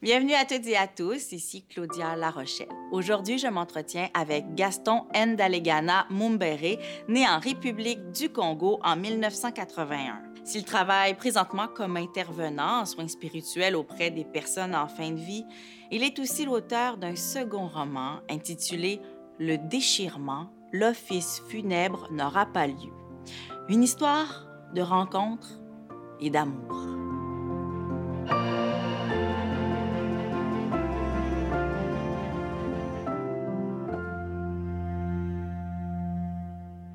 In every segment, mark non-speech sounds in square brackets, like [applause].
Bienvenue à toutes et à tous, ici Claudia Larochelle. Aujourd'hui, je m'entretiens avec Gaston Ndalegana Mumbere, né en République du Congo en 1981. S'il travaille présentement comme intervenant en soins spirituels auprès des personnes en fin de vie, il est aussi l'auteur d'un second roman intitulé Le déchirement, l'office funèbre n'aura pas lieu. Une histoire de rencontre et d'amour.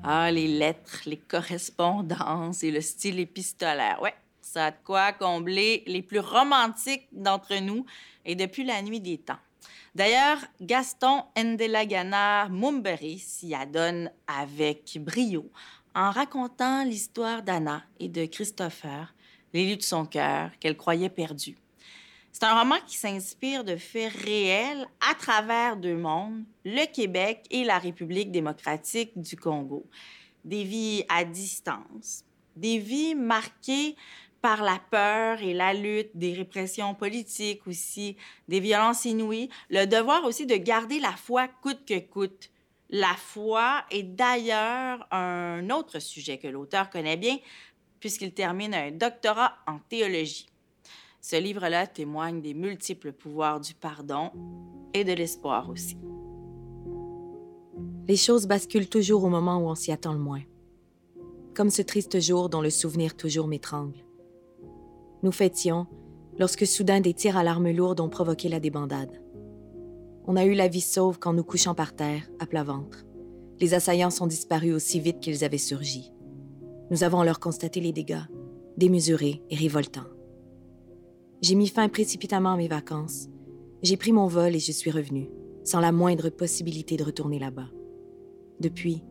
Ah, les lettres, les correspondances et le style épistolaire. Ouais, ça a de quoi combler les plus romantiques d'entre nous et depuis la nuit des temps. D'ailleurs, Gaston Ndelagana Mumberi s'y adonne avec brio en racontant l'histoire d'Anna et de Christopher, l'élu de son cœur qu'elle croyait perdu. C'est un roman qui s'inspire de faits réels à travers deux mondes, le Québec et la République démocratique du Congo. Des vies à distance, des vies marquées par la peur et la lutte, des répressions politiques aussi, des violences inouïes, le devoir aussi de garder la foi coûte que coûte. La foi est d'ailleurs un autre sujet que l'auteur connaît bien, puisqu'il termine un doctorat en théologie. Ce livre-là témoigne des multiples pouvoirs du pardon et de l'espoir aussi. Les choses basculent toujours au moment où on s'y attend le moins. Comme ce triste jour dont le souvenir toujours m'étrangle. Nous fêtions lorsque soudain des tirs à l'arme lourde ont provoqué la débandade. On a eu la vie sauve qu'en nous couchant par terre, à plat ventre. Les assaillants sont disparus aussi vite qu'ils avaient surgi. Nous avons alors constaté les dégâts, démesurés et révoltants. J'ai mis fin précipitamment à mes vacances. J'ai pris mon vol et je suis revenue, sans la moindre possibilité de retourner là-bas. Depuis,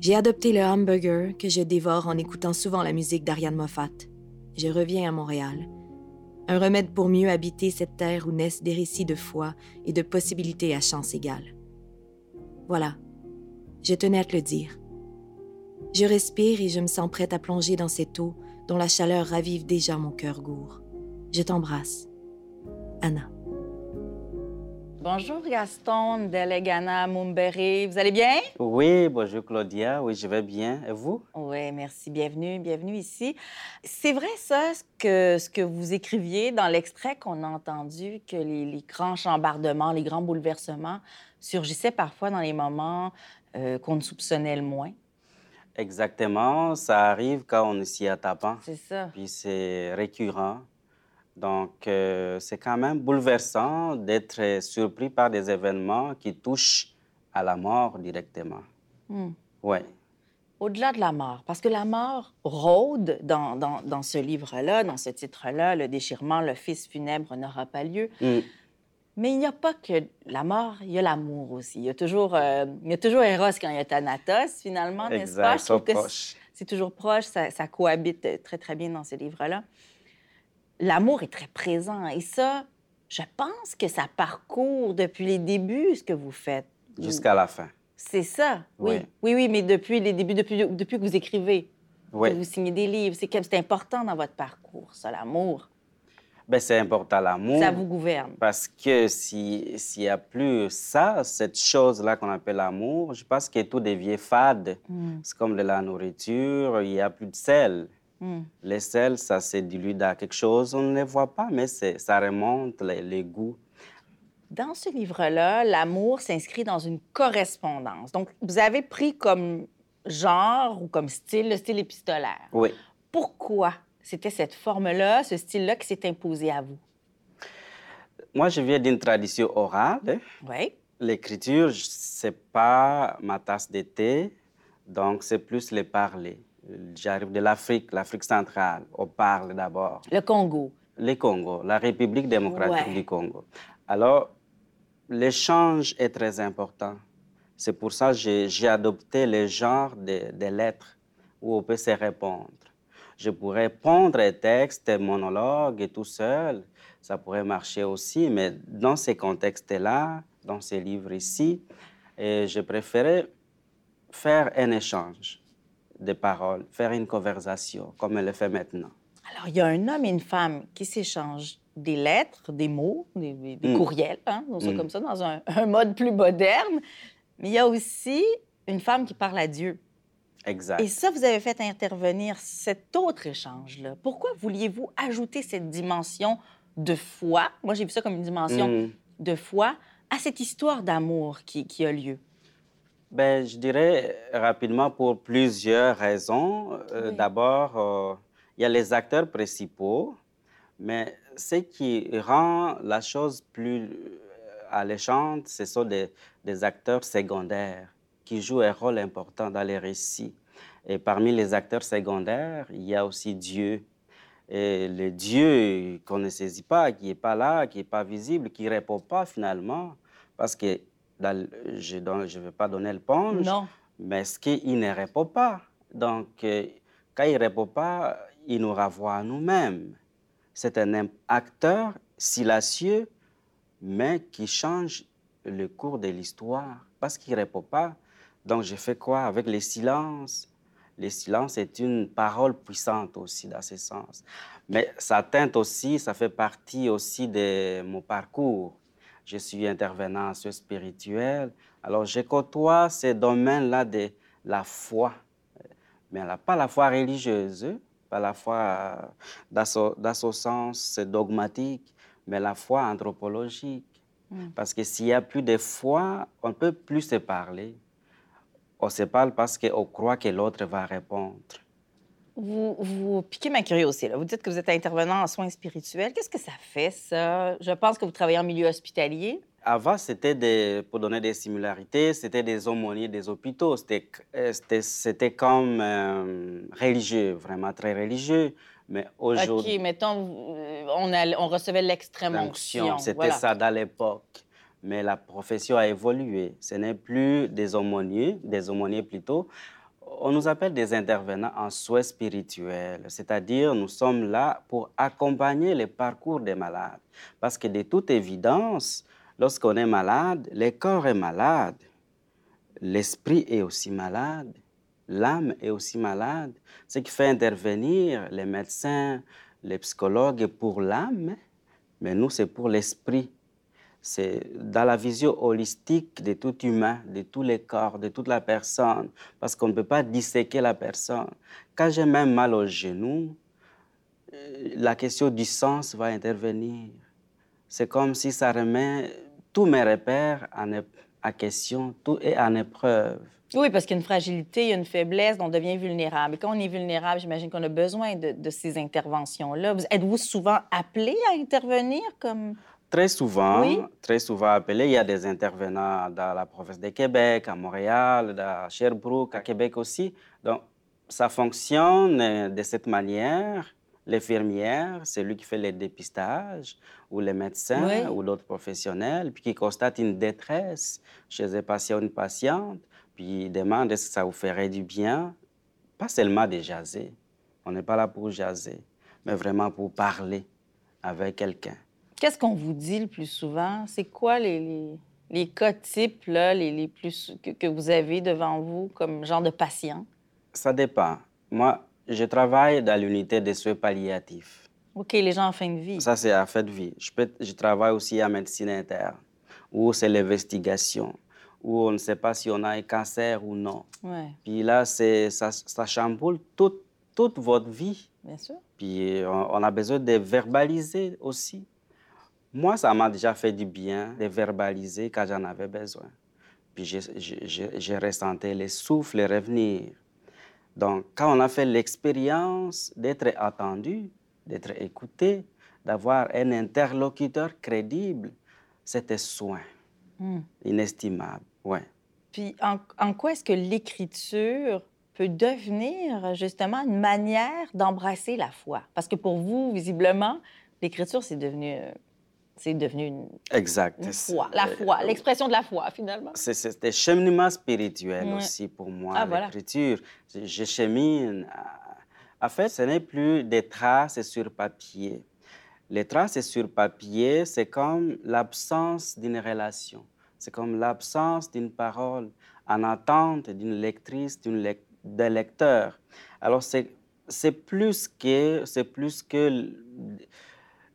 j'ai adopté le hamburger que je dévore en écoutant souvent la musique d'Ariane Moffat. Je reviens à Montréal. Un remède pour mieux habiter cette terre où naissent des récits de foi et de possibilités à chance égale. Voilà, je tenais à te le dire. Je respire et je me sens prête à plonger dans cette eau dont la chaleur ravive déjà mon cœur gourd. Je t'embrasse. Anna. Bonjour Gaston Delegana Mumbere, vous allez bien? Oui, bonjour Claudia, oui, je vais bien. Et vous? Oui, merci, bienvenue, bienvenue ici. C'est vrai ça, ce que, ce que vous écriviez dans l'extrait qu'on a entendu, que les, les, grands chambardements, les grands bouleversements surgissaient parfois dans les moments euh, qu'on ne soupçonnait le moins? Exactement, ça arrive quand on s'y attend pas. C'est ça. Puis c'est récurrent. Donc, euh, c'est quand même bouleversant d'être surpris par des événements qui touchent à la mort directement. Hmm. Oui. Au-delà de la mort, parce que la mort rôde dans, dans, dans ce livre-là, dans ce titre-là, Le déchirement, le fils funèbre n'aura pas lieu. Mm. Mais il n'y a pas que la mort, il y a l'amour aussi. Il y a toujours, euh, il y a toujours Eros quand il y a Thanatos, finalement, n'est-ce pas? Je trouve que c'est toujours proche, ça, ça cohabite très, très bien dans ce livre-là. L'amour est très présent et ça, je pense que ça parcourt depuis les débuts ce que vous faites. Jusqu'à la fin. C'est ça, oui. Oui. Oui, oui, mais depuis les débuts, depuis, depuis que vous écrivez, Oui. que vous signez des livres, c'est comme c'est important dans votre parcours, ça, l'amour. Ben, c'est important l'amour. Ça vous gouverne. Parce que si- s'il n'y a plus ça, cette chose-là qu'on appelle l'amour, je pense que tout devient fade. Mm. C'est comme de la nourriture, il n'y a plus de sel. Mm. Les sels, ça se dilue dans quelque chose, on ne les voit pas, mais ça remonte les, les goûts. Dans ce livre-là, l'amour s'inscrit dans une correspondance. Donc, vous avez pris comme genre ou comme style le style épistolaire. Oui. Pourquoi c'était cette forme-là, ce style-là qui s'est imposé à vous? Moi, je viens d'une tradition orale. Oui. L'écriture, c'est pas ma tasse de thé, donc c'est plus les parler. J'arrive de l'Afrique, l'Afrique centrale. On parle d'abord. Le Congo. Le Congo, la République démocratique Ouais. du Congo. Alors, l'échange est très important. C'est pour ça que j'ai adopté le genre des lettres où on peut se répondre. Je pourrais pondre un texte, monologue et tout seul, ça pourrait marcher aussi, mais dans ces contextes-là, dans ces livres ici, et je préférais faire un échange de paroles, faire une conversation comme elle le fait maintenant. Alors, il y a un homme et une femme qui s'échangent des lettres, des mots, des, des- des Mm. courriels, hein, disons ça Mm. comme ça, dans un, un mode plus moderne. Mais il y a aussi une femme qui parle à Dieu. Exact. Et ça, vous avez fait intervenir cet autre échange-là. Pourquoi vouliez-vous ajouter cette dimension de foi? Moi, j'ai vu ça comme une dimension Mm. de foi à cette histoire d'amour qui, qui a lieu. Ben, je dirais rapidement pour plusieurs raisons. Euh, Oui. D'abord, euh, il y a les acteurs principaux, mais ce qui rend la chose plus euh, alléchante, ce sont des, des acteurs secondaires qui jouent un rôle important dans les récits. Et parmi les acteurs secondaires, il y a aussi Dieu. Et le Dieu qu'on ne saisit pas, qui n'est pas là, qui n'est pas visible, qui ne répond pas finalement, parce que dans je ne vais pas donner le punch, Non. mais ce qu'il ne répond pas. Donc, euh, quand il ne répond pas, il nous renvoie à nous-mêmes. C'est un acteur silencieux, mais qui change le cours de l'histoire parce qu'il ne répond pas. Donc, je fais quoi avec les silences? Le silence est une parole puissante aussi dans ce sens. Mais ça teinte aussi, ça fait partie aussi de mon parcours. Je suis intervenant spirituels. Alors, je côtoie ces domaines-là de la foi. Mais là, pas la foi religieuse, pas la foi euh, dans son, sens dogmatique, mais la foi anthropologique. Mm. Parce que s'il y a plus de foi, on ne peut plus se parler. On se parle parce qu'on croit que l'autre va répondre. Vous, vous piquez ma curiosité. Là. Vous dites que vous êtes intervenant en soins spirituels. Qu'est-ce que ça fait, ça? Je pense que vous travaillez en milieu hospitalier. Avant, c'était des, pour donner des similarités, c'était des aumôniers des hôpitaux. C'était, euh, comme euh, religieux, vraiment très religieux. Mais aujourd'hui, OK, mettons, euh, on, a- on recevait l'extrême onction. C'était voilà. ça dans l'époque. Mais la profession a évolué. Ce n'est plus des aumôniers, des aumôniers plutôt. On nous appelle des intervenants en soins spirituels, c'est-à-dire nous sommes là pour accompagner le parcours des malades. Parce que de toute évidence, lorsqu'on est malade, le corps est malade, l'esprit est aussi malade, l'âme est aussi malade. Ce qui fait intervenir les médecins, les psychologues pour l'âme, mais nous, c'est pour l'esprit. C'est dans la vision holistique de tout humain, de tous les corps, de toute la personne, parce qu'on ne peut pas disséquer la personne. Quand j'ai même mal au genou, euh, la question du sens va intervenir. C'est comme si ça remet tous mes repères en, en question, tout est en épreuve. Oui, parce qu'il y a une fragilité, il y a une faiblesse, on devient vulnérable. Et quand on est vulnérable, j'imagine qu'on a besoin de, ces interventions-là. Vous- Êtes-vous souvent appelé à intervenir comme... Très souvent, Oui. très souvent appelé, il y a des intervenants dans la province de Québec, à Montréal, à Sherbrooke, à Québec aussi. Donc, ça fonctionne euh, de cette manière. L'infirmière, c'est lui qui fait les dépistages, ou les médecins, Oui. ou d'autres professionnels, puis qui constate une détresse chez un patient ou une patiente, puis il demande est-ce que ça vous ferait du bien. Pas seulement de jaser. On n'est pas là pour jaser, mais vraiment pour parler avec quelqu'un. Qu'est-ce qu'on vous dit le plus souvent? C'est quoi les, les, les cas types, là, les, les plus que, que vous avez devant vous comme genre de patient? Ça dépend. Moi, je travaille dans l'unité des soins palliatifs. OK, les gens en fin de vie. Ça, c'est à fin de vie. Je, peux, je travaille aussi en médecine interne, où c'est l'investigation, où on ne sait pas si on a un cancer ou non. Oui, Puis là, ça, ça chamboule toute, toute votre vie. bien sûr. Puis on, on a besoin de verbaliser aussi. Moi, ça m'a déjà fait du bien de verbaliser quand j'en avais besoin. Puis j'ai- ressenti les souffles revenir. Donc, quand on a fait l'expérience d'être attendu, d'être écouté, d'avoir un interlocuteur crédible, c'était soin Hmm. inestimable. Ouais. Puis en, en quoi est-ce que l'écriture peut devenir justement une manière d'embrasser la foi? Parce que pour vous, visiblement, l'écriture, c'est devenu, euh, c'est devenu une, Exact. une foi. La foi, l'expression de la foi, finalement. C'est- C'est un cheminement spirituel Ouais. aussi pour moi, Ah, l'écriture. Je, je chemine. En fait, ce n'est plus des traces sur papier. Les traces sur papier, c'est comme l'absence d'une relation. C'est comme l'absence d'une parole en attente d'une lectrice, lec- d'un lecteur. Alors, c'est c'est plus que, c'est plus que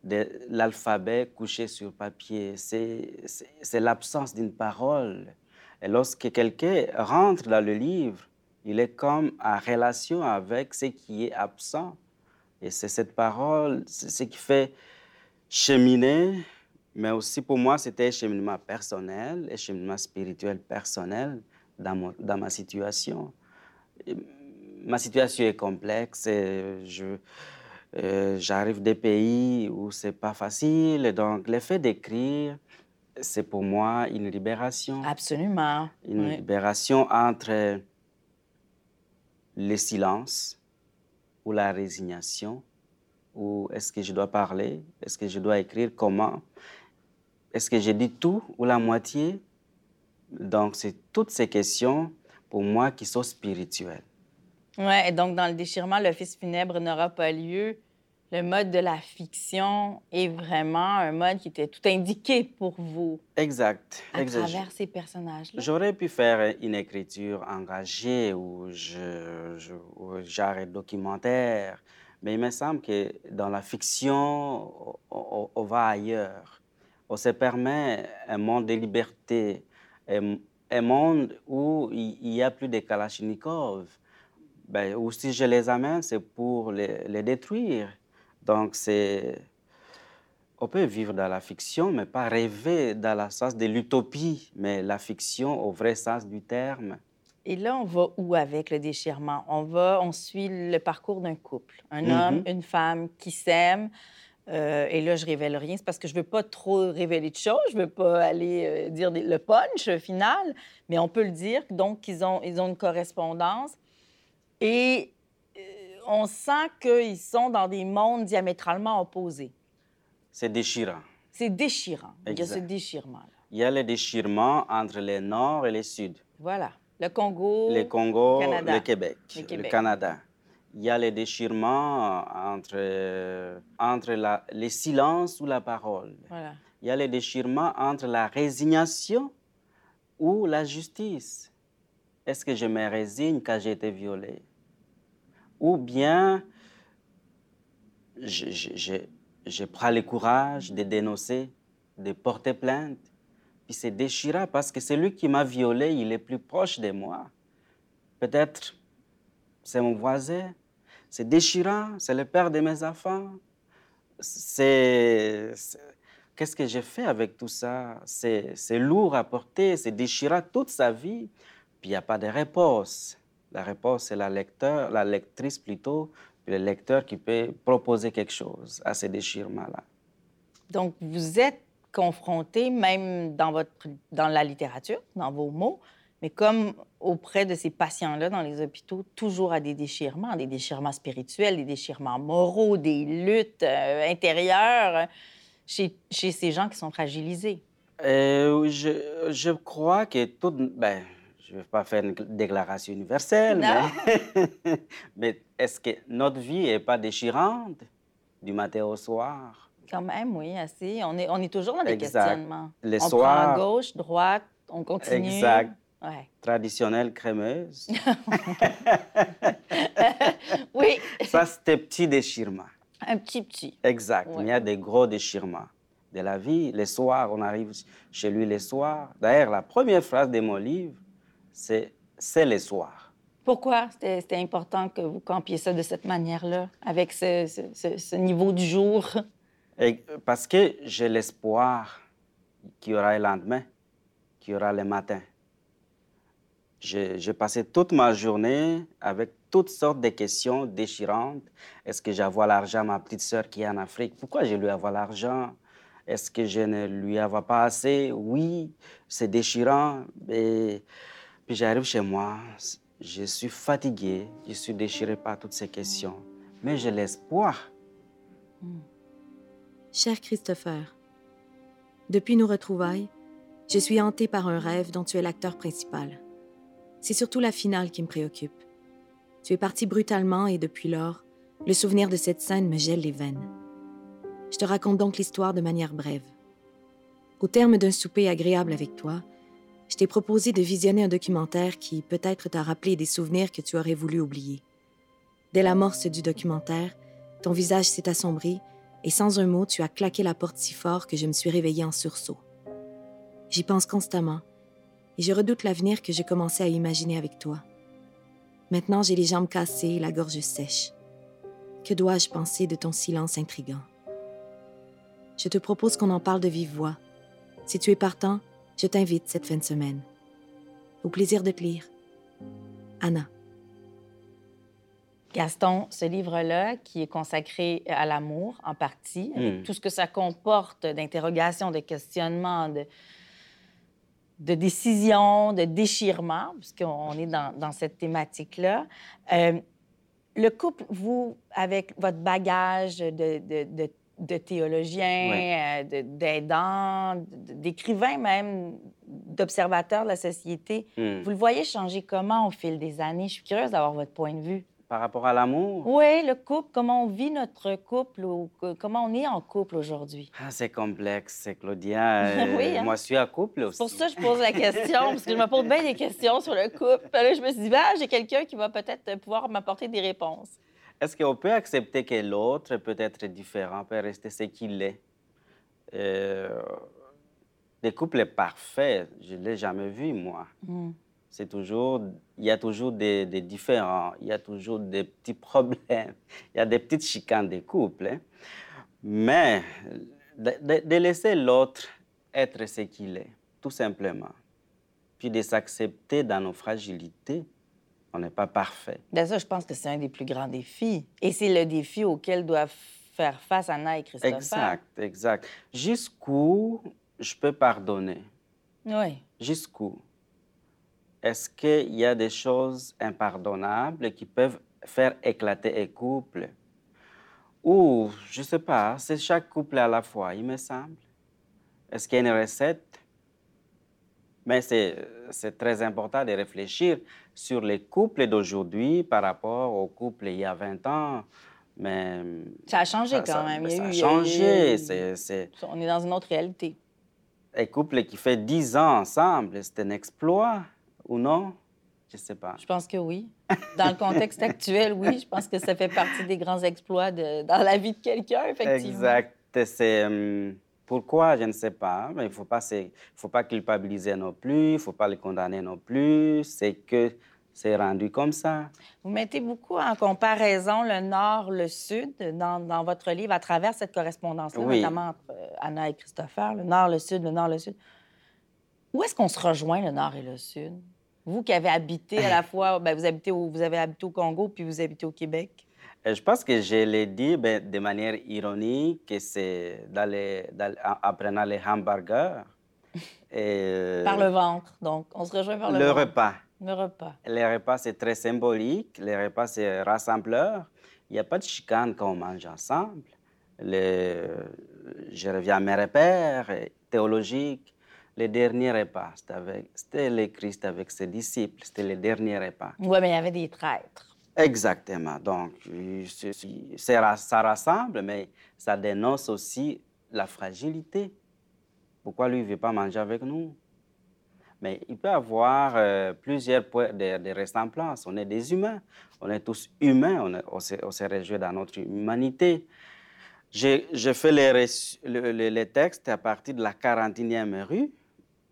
l'alphabet couché sur papier. C'est l'absence d'une parole. Et lorsque quelqu'un rentre dans le livre, il est comme en relation avec ce qui est absent. Et c'est cette parole, ce qui fait cheminer, mais aussi pour moi, c'était un cheminement personnel, un cheminement spirituel personnel dans, dans ma situation. ma situation est complexe. Et je, euh, j'arrive des pays où c'est pas facile. Donc, le fait d'écrire, c'est pour moi une libération. Absolument. Une libération entre le silence ou la résignation ou est-ce que je dois parler Est-ce que je dois écrire Comment Est-ce que j'ai dit tout ou la moitié? Donc, c'est toutes ces questions pour moi qui sont spirituelles. Oui, et donc dans le déchirement, l'office funèbre n'aura pas lieu. Le mode de la fiction est vraiment un mode qui était tout indiqué pour vous. Exact. À travers ces personnages-là. J'aurais pu faire une écriture engagée ou genre documentaire, mais il me semble que dans la fiction, on, on va ailleurs. On se permet un monde de liberté, un, un monde où il n'y a plus de Kalachnikov ben, ou si je les amène, c'est pour les, les, détruire. Donc, c'est... On peut vivre dans la fiction, mais pas rêver dans la sens de l'utopie, mais la fiction au vrai sens du terme. Et là, on va où avec le déchirement? On va, on suit le parcours d'un couple, un homme, mm -hmm. une femme qui s'aiment. Euh, et là, je révèle rien, c'est parce que je veux pas trop révéler de choses, je veux pas aller euh, dire le punch final, mais on peut le dire. Donc, ils ont, ils ont une correspondance. Et euh, on sent qu'ils sont dans des mondes diamétralement opposés. C'est déchirant. C'est déchirant. Exact. Il y a ce déchirement-là. Il y a le déchirement entre le nord et le sud. Voilà. Le Congo, le, Congo, Canada. le, Québec, le Québec, le Canada. Il y a le déchirement entre, entre la, le silence ou la parole. Voilà. Il y a le déchirement entre la résignation ou la justice. Est-ce que je me résigne quand j'ai été violée? Ou bien je, prends le courage de dénoncer, de porter plainte. Puis c'est déchirant parce que celui qui m'a violée, il est plus proche de moi. Peut-être c'est mon voisin. C'est déchirant, c'est le père de mes enfants. C'est. Qu'est-ce que j'ai fait avec tout ça? C'est lourd à porter, c'est déchirant toute sa vie. Puis il n'y a pas de réponse. La réponse, c'est la lecteur, la lectrice plutôt, puis le lecteur qui peut proposer quelque chose à ces déchirements-là. Donc, vous êtes confronté, même dans, votre, dans la littérature, dans vos mots, mais comme auprès de ces patients-là dans les hôpitaux, toujours à des déchirements, des déchirements spirituels, des déchirements moraux, des luttes euh, intérieures chez, chez, ces gens qui sont fragilisés. Euh, je, je, crois que tout... Ben, je ne vais pas faire une déclaration universelle, mais, [laughs] mais est-ce que notre vie n'est pas déchirante du matin au soir? Quand même, oui, assez. On est, on est toujours dans des exact. questionnements. Le on soir, prend gauche, droite, on continue. Exact. Ouais. Traditionnelle crémeuse. [laughs] oui. Ça, c'était petit déchirement. Un petit, petit. Exact. Ouais. Il y a des gros déchirements de la vie. Les soirs, on arrive chez lui les soirs. D'ailleurs, la première phrase de mon livre, c'est les soirs. Pourquoi c'était important que vous campiez ça de cette manière-là, avec ce, ce, ce, niveau du jour? Et parce que j'ai l'espoir qu'il y aura le lendemain, qu'il y aura le matin. J'ai passé toute ma journée avec toutes sortes de questions déchirantes. Est-ce que j'envoie l'argent à ma petite sœur qui est en Afrique? Pourquoi je lui envoie l'argent? Est-ce que je ne lui envoie pas assez? Oui, c'est déchirant. Et puis j'arrive chez moi, je suis fatigué, je suis déchiré par toutes ces questions. Mais j'ai l'espoir. Hmm. Cher Christopher, depuis nos retrouvailles, je suis hantée par un rêve dont tu es l'acteur principal. C'est surtout la finale qui me préoccupe. Tu es parti brutalement et depuis lors, le souvenir de cette scène me gèle les veines. Je te raconte donc l'histoire de manière brève. Au terme d'un souper agréable avec toi, je t'ai proposé de visionner un documentaire qui peut-être t'a rappelé des souvenirs que tu aurais voulu oublier. Dès l'amorce du documentaire, ton visage s'est assombri et sans un mot, tu as claqué la porte si fort que je me suis réveillée en sursaut. J'y pense constamment, et je redoute l'avenir que j'ai commencé à imaginer avec toi. Maintenant, j'ai les jambes cassées et la gorge sèche. Que dois-je penser de ton silence intrigant? Je te propose qu'on en parle de vive voix. Si tu es partant, je t'invite cette fin de semaine. Au plaisir de te lire. Anna. Gaston, ce livre-là, qui est consacré à l'amour en partie, avec Mm. tout ce que ça comporte d'interrogations, de questionnements, de, de décisions, de déchirements, puisqu'on est dans, dans cette thématique-là. Euh, le couple, vous, avec votre bagage de, de, de, de théologien, euh, de- d'aidant, de- d'écrivain même, d'observateur de la société, Hmm. vous le voyez changer comment au fil des années? Je suis curieuse d'avoir votre point de vue. Par rapport à l'amour, Oui, le couple, comment on vit notre couple ou comment on est en couple aujourd'hui? ah, c'est complexe, Claudia. [laughs] Euh, Oui, hein? Moi, je suis à couple aussi. C'est pour ça que je pose la question, parce que je me pose bien des questions sur le couple. Là, je me suis dit, ben, j'ai quelqu'un qui va peut-être pouvoir m'apporter des réponses. Est-ce qu'on peut accepter que l'autre peut être différent, peut rester ce qu'il est? Euh, des couples parfaits, je ne l'ai jamais vu, moi. Hmm. C'est toujours, il y a toujours des, des différends, il y a toujours des petits problèmes, il y a des petites chicanes des couples. hein. Mais de laisser l'autre être ce qu'il est, tout simplement. Puis de s'accepter dans nos fragilités. On n'est pas parfait. Ben ça, je pense que c'est un des plus grands défis. Et c'est le défi auquel doivent faire face Anna et Christopher. Exact, exact. Jusqu'où je peux pardonner? Oui. Jusqu'où? Est-ce qu'il y a des choses impardonnables qui peuvent faire éclater un couple? Ou, je ne sais pas, c'est chaque couple à la fois, il me semble. Est-ce qu'il y a une recette? Mais c'est très important de réfléchir sur les couples d'aujourd'hui par rapport aux couples il y a 20 ans. Mais Ça a changé ça- quand ça- même. Il ça a eu- changé. On est dans une autre réalité. un couple qui fait 10 ans ensemble, c'est un exploit ou non? Je ne sais pas. Je pense que oui. Dans le contexte [laughs] actuel, oui, je pense que ça fait partie des grands exploits de- dans la vie de quelqu'un, effectivement. Exact. C'est, hum, pourquoi, je ne sais pas, mais il ne faut, pas se- faut pas culpabiliser non plus, il ne faut pas le condamner non plus. C'est que c'est rendu comme ça. Vous mettez beaucoup en comparaison le Nord, le Sud dans, dans votre livre à travers cette correspondance-là, Oui. notamment entre euh, Anna et Christopher, le Nord, le Sud, le Nord, le Sud. Où est-ce qu'on se rejoint, le Nord et le Sud? Vous qui avez habité à [clears throat] la fois, ben, vous, habitez au, vous avez habité au Congo puis vous habitez au Québec. Et je pense que je l'ai dit ben, de manière ironique, que c'est dans les- dans- en, en prenant les hamburgers. [laughs] Et, Par le ventre, donc. On se rejoint par le, le ventre. repas. Le repas. Les repas, c'est très symbolique. Les repas, c'est rassembleur. Il n'y a pas de chicane quand on mange ensemble. Le- Je reviens à mes repères euh, théologiques. Les derniers repas, c'était avec- le Christ avec ses disciples. C'était les derniers repas. Oui, mais il y avait des traîtres. Exactement. Donc, euh, ça rassemble, mais ça dénonce aussi la fragilité. Pourquoi lui ne veut pas manger avec nous? Mais il peut y avoir euh, plusieurs points de, de ressemblances. On est des humains. On est tous humains. On, est- on se, réjouit dans notre humanité. J'ai fait les, les textes à partir de la 41e rue.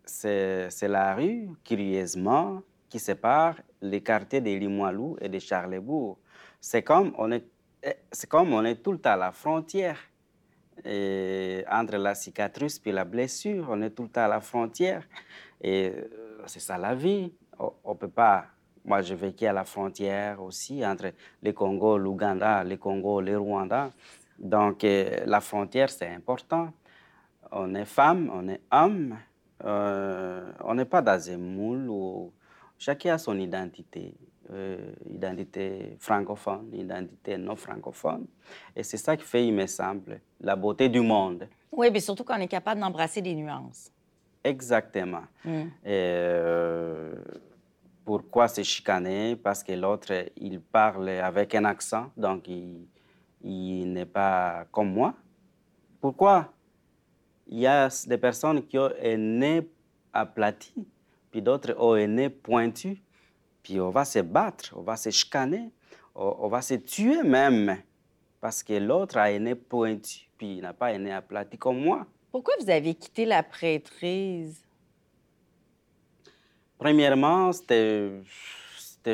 C'est la rue, curieusement, qui sépare les quartiers de Limoilou et de Charlebourg. C'est comme, on est- eh, c'est comme on est tout le temps à la frontière. Entre la cicatrice puis la blessure, on est tout le temps à la frontière. Et euh, c'est ça la vie. On peut pas. Moi, j'ai vécu à la frontière aussi entre le Congo, l'Ouganda, le Congo, le Rwanda. Donc, euh, la frontière, c'est important. On est femme, on est homme. euh, on n'est pas dans un moule où chacun a son identité. euh, identité francophone, identité non francophone. Et c'est ça qui fait, il me semble, la beauté du monde. Oui, mais surtout qu'on est capable d'embrasser des nuances. Exactement. Mm. Et, euh, pourquoi se chicaner? Parce que l'autre, il parle avec un accent, donc il, il n'est pas comme moi. Pourquoi? Il y a des personnes qui ont un nez aplati, puis d'autres ont un nez pointu. Puis on va se battre, on va se chicaner, on, on va se tuer même. parce que l'autre a un nez pointu, puis il n'a pas un nez aplati comme moi. Pourquoi vous avez quitté la prêtrise? Premièrement, c'était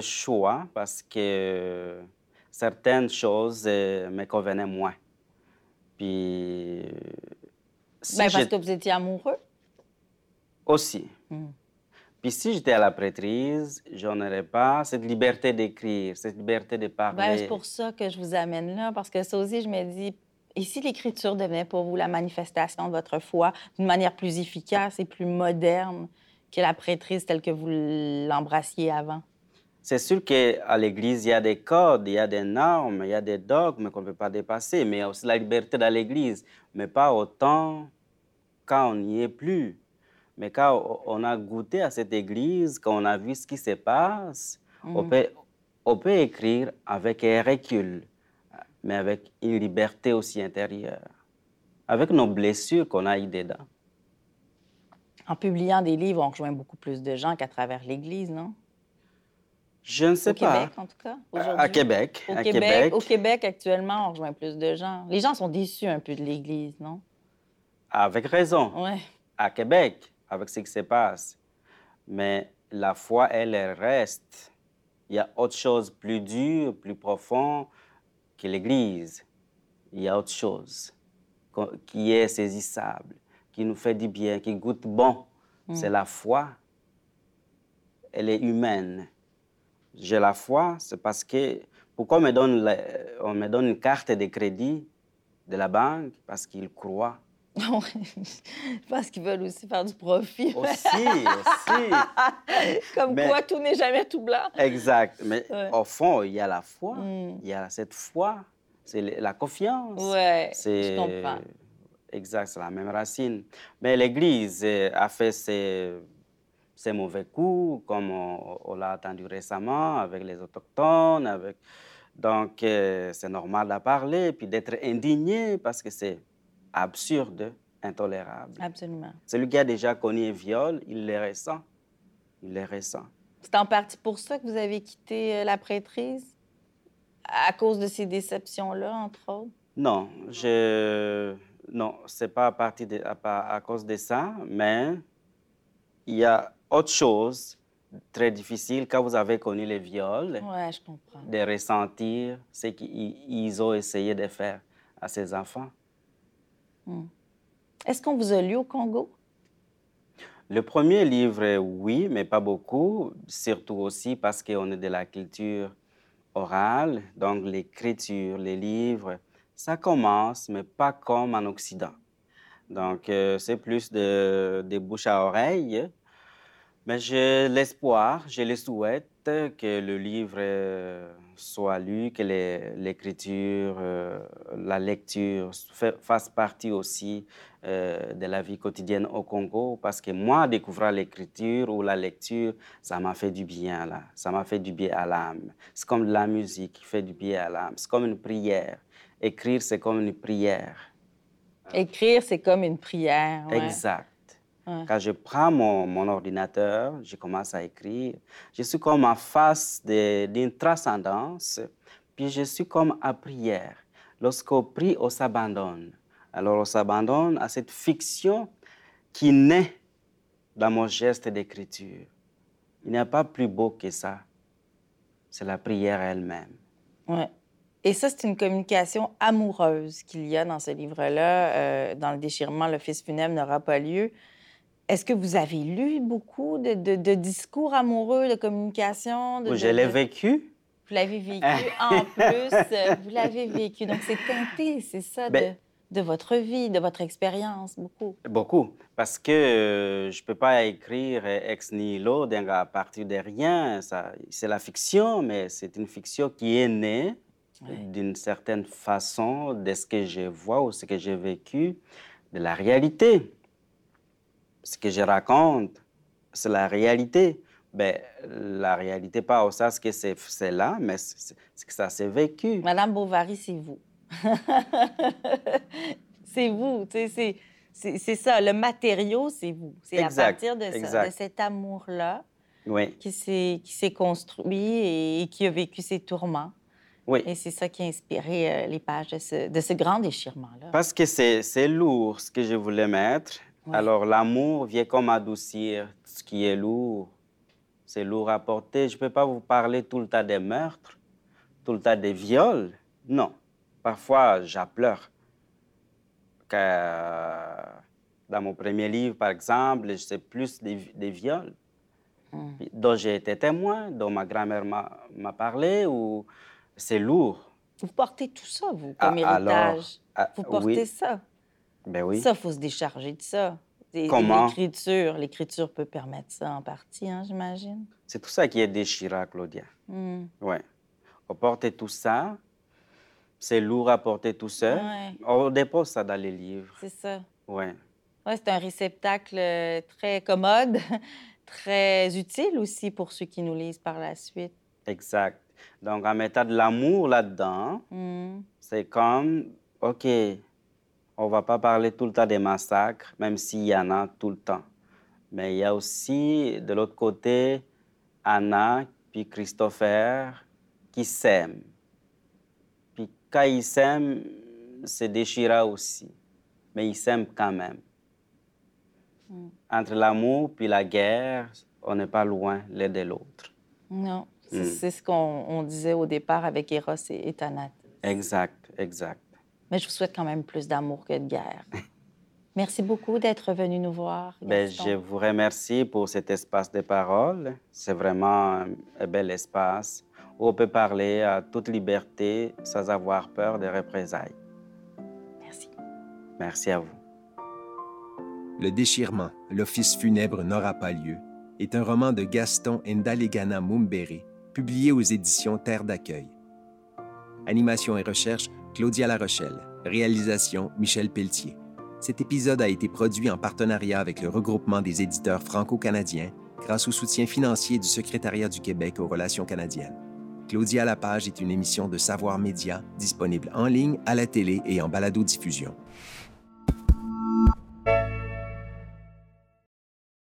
choix parce que certaines choses euh, me convenaient moins. Puis. si Ben, parce que vous étiez amoureux? Aussi. Hmm. Puis si j'étais à la prêtrise, je n'aurais pas cette liberté d'écrire, cette liberté de parler. Ben, c'est pour ça que je vous amène là, parce que ça aussi, je me dis, et si l'écriture devenait pour vous la manifestation de votre foi d'une manière plus efficace et plus moderne que la prêtrise telle que vous l'embrassiez avant? C'est sûr qu'à l'Église, il y a des codes, il y a des normes, il y a des dogmes qu'on ne peut pas dépasser, mais il y a aussi la liberté dans l'Église, mais pas autant quand on n'y est plus. Mais quand on a goûté à cette Église, quand on a vu ce qui se passe, on, peut, on peut écrire avec un recul, mais avec une liberté aussi intérieure, avec nos blessures qu'on a eues dedans. En publiant des livres, on rejoint beaucoup plus de gens qu'à travers l'Église, non? Je ne sais Au pas. Québec, en tout cas, À-. Québec. Au à Québec, Québec. au Québec, actuellement, on rejoint plus de gens. Les gens sont déçus un peu de l'Église, non? Avec raison. Oui. à Québec avec ce qui se passe. Mais la foi, elle, elle reste. Il y a autre chose plus dur, plus profond que l'Église. Il y a autre chose qui est saisissable, qui nous fait du bien, qui goûte bon. C'est la foi. Elle est humaine. J'ai la foi, c'est parce que... Pourquoi on me donne, on me donne une carte de crédit de la banque? Parce qu'ils croient. [laughs] Je pense qu'ils veulent aussi faire du profit. Aussi, aussi. [laughs] Comme Mais- quoi, tout n'est jamais tout blanc. Exact. Mais Ouais. au fond, il y a la foi. Mm. Il y a cette foi. C'est la confiance. C'est- je comprends. Exact, c'est la même racine. Mais l'Église euh, a fait ses, ses mauvais coups, comme on, on l'a entendu récemment avec les Autochtones. Avec... Donc, euh, c'est normal d'en parler, puis d'être indigné parce que c'est absurde, intolérable. Absolument. Celui qui a déjà connu un viol, il le ressent. Il le ressent. C'est en partie pour ça que vous avez quitté euh, la prêtrise? À cause de ces déceptions-là, entre autres? Non, je non, c'est pas à partir de à, cause de ça, mais il y a autre chose très difficile quand vous avez connu les viols, Ouais, je comprends. de ressentir ce qu'ils ils ont essayé de faire à ces enfants. Est-ce qu'on vous a lu au Congo? Le premier livre, oui, mais pas beaucoup, surtout aussi parce qu'on est de la culture orale, donc l'écriture, les livres, ça commence, mais pas comme en Occident. Donc, euh, c'est plus de, de bouche à oreille. Mais j'ai l'espoir, je le souhaite que le livre euh, soit lu, que l'écriture, euh, la lecture fasse partie aussi euh, de la vie quotidienne au Congo. Parce que moi, découvrir l'écriture ou la lecture, ça m'a fait du bien, là. Ça m'a fait du bien à l'âme. C'est comme de la musique qui fait du bien à l'âme. C'est comme une prière. Écrire, c'est comme une prière. Écrire, c'est comme une prière. ouais. Exact. Ouais. Quand je prends mon, mon ordinateur, je commence à écrire. Je suis comme en face d'une transcendance, puis je suis comme à prière. Lorsqu'on prie, on s'abandonne. Alors on s'abandonne à cette fiction qui naît dans mon geste d'écriture. Il n'y a pas plus beau que ça. C'est la prière elle-même. Ouais. Et ça, c'est une communication amoureuse qu'il y a dans ce livre-là. euh, dans le déchirement, le fils funèbre n'aura pas lieu. Est-ce que vous avez lu beaucoup de, de- de discours amoureux, de communication? De, Je l'ai vécu. Vous l'avez vécu en plus. euh, Vous l'avez vécu. Donc, c'est teinté, c'est ça, Ben- de, votre vie, de votre expérience, beaucoup. Beaucoup, parce que euh, je ne peux pas écrire ex nihilo à partir de rien. C'est la fiction, mais c'est une fiction qui est née d'une certaine façon de ce que je vois ou ce que j'ai vécu, de la réalité. Ce que je raconte, c'est la réalité. Ben, la réalité, pas au sens que c'est, là, mais c'est, que ça s'est vécu. Madame Bovary, c'est vous. [laughs] c'est vous, tu sais, c'est- ça. Le matériau, c'est vous. C'est à partir de, ça- de cet amour-là Oui, qui s'est construit et, qui a vécu ses tourments Oui. Et c'est ça qui a inspiré euh, les pages de ce, de ce grand déchirement-là. Parce que c'est lourd ce que je voulais mettre. Alors l'amour vient comme adoucir ce qui est lourd. C'est lourd à porter. Je ne peux pas vous parler tout le temps des meurtres, tout le temps des viols. Non. Parfois, je pleure. Que, euh, dans mon premier livre, par exemple, c'est plus des, des viols Hmm. dont j'ai été témoin, dont ma grand-mère m'a parlé, ou c'est lourd. Vous portez tout ça, vous, Ah, comme alors, héritage. ah, vous portez oui. ça. Ben oui. Ça, il faut se décharger de ça. Comment? L'écriture, l'écriture peut permettre ça en partie, hein, j'imagine. C'est tout ça qui est déchirant, Claudia. Hmm. Ouais. On porte tout ça. C'est lourd à porter tout seul. Ouais. On dépose ça dans les livres. C'est ça. Ouais. Ouais, c'est un réceptacle euh, très commode, [laughs] très utile aussi pour ceux qui nous lisent par la suite. Exact. Donc, en mettant de l'amour là-dedans, Hmm. c'est comme, OK, on va pas parler tout le temps des massacres, même s'il y en a tout le temps. Mais il y a aussi, de l'autre côté, Anna puis Christopher qui s'aiment. Puis quand ils s'aiment, c'est déchirant aussi. Mais ils s'aiment quand même. Entre l'amour puis la guerre, on n'est pas loin l'un de l'autre. Non, c'est c'est ce qu'on on disait au départ avec Eros et, et. Exact, exact. Mais je vous souhaite quand même plus d'amour que de guerre. Merci beaucoup d'être venu nous voir. Gaston. je vous remercie pour cet espace de parole. C'est vraiment un, un bel espace où on peut parler à toute liberté sans avoir peur des représailles. Merci. Merci à vous. Le déchirement, l'office funèbre n'aura pas lieu, est un roman de Gaston Ndalegana Mumbere, publié aux éditions Terre d'accueil. Animation et recherche, Claudia Larochelle. Réalisation, Michel Pelletier. Cet épisode a été produit en partenariat avec le regroupement des éditeurs franco-canadiens grâce au soutien financier du Secrétariat du Québec aux relations canadiennes. Claudia Lapage est une émission de Savoir Média disponible en ligne, à la télé et en balado-diffusion.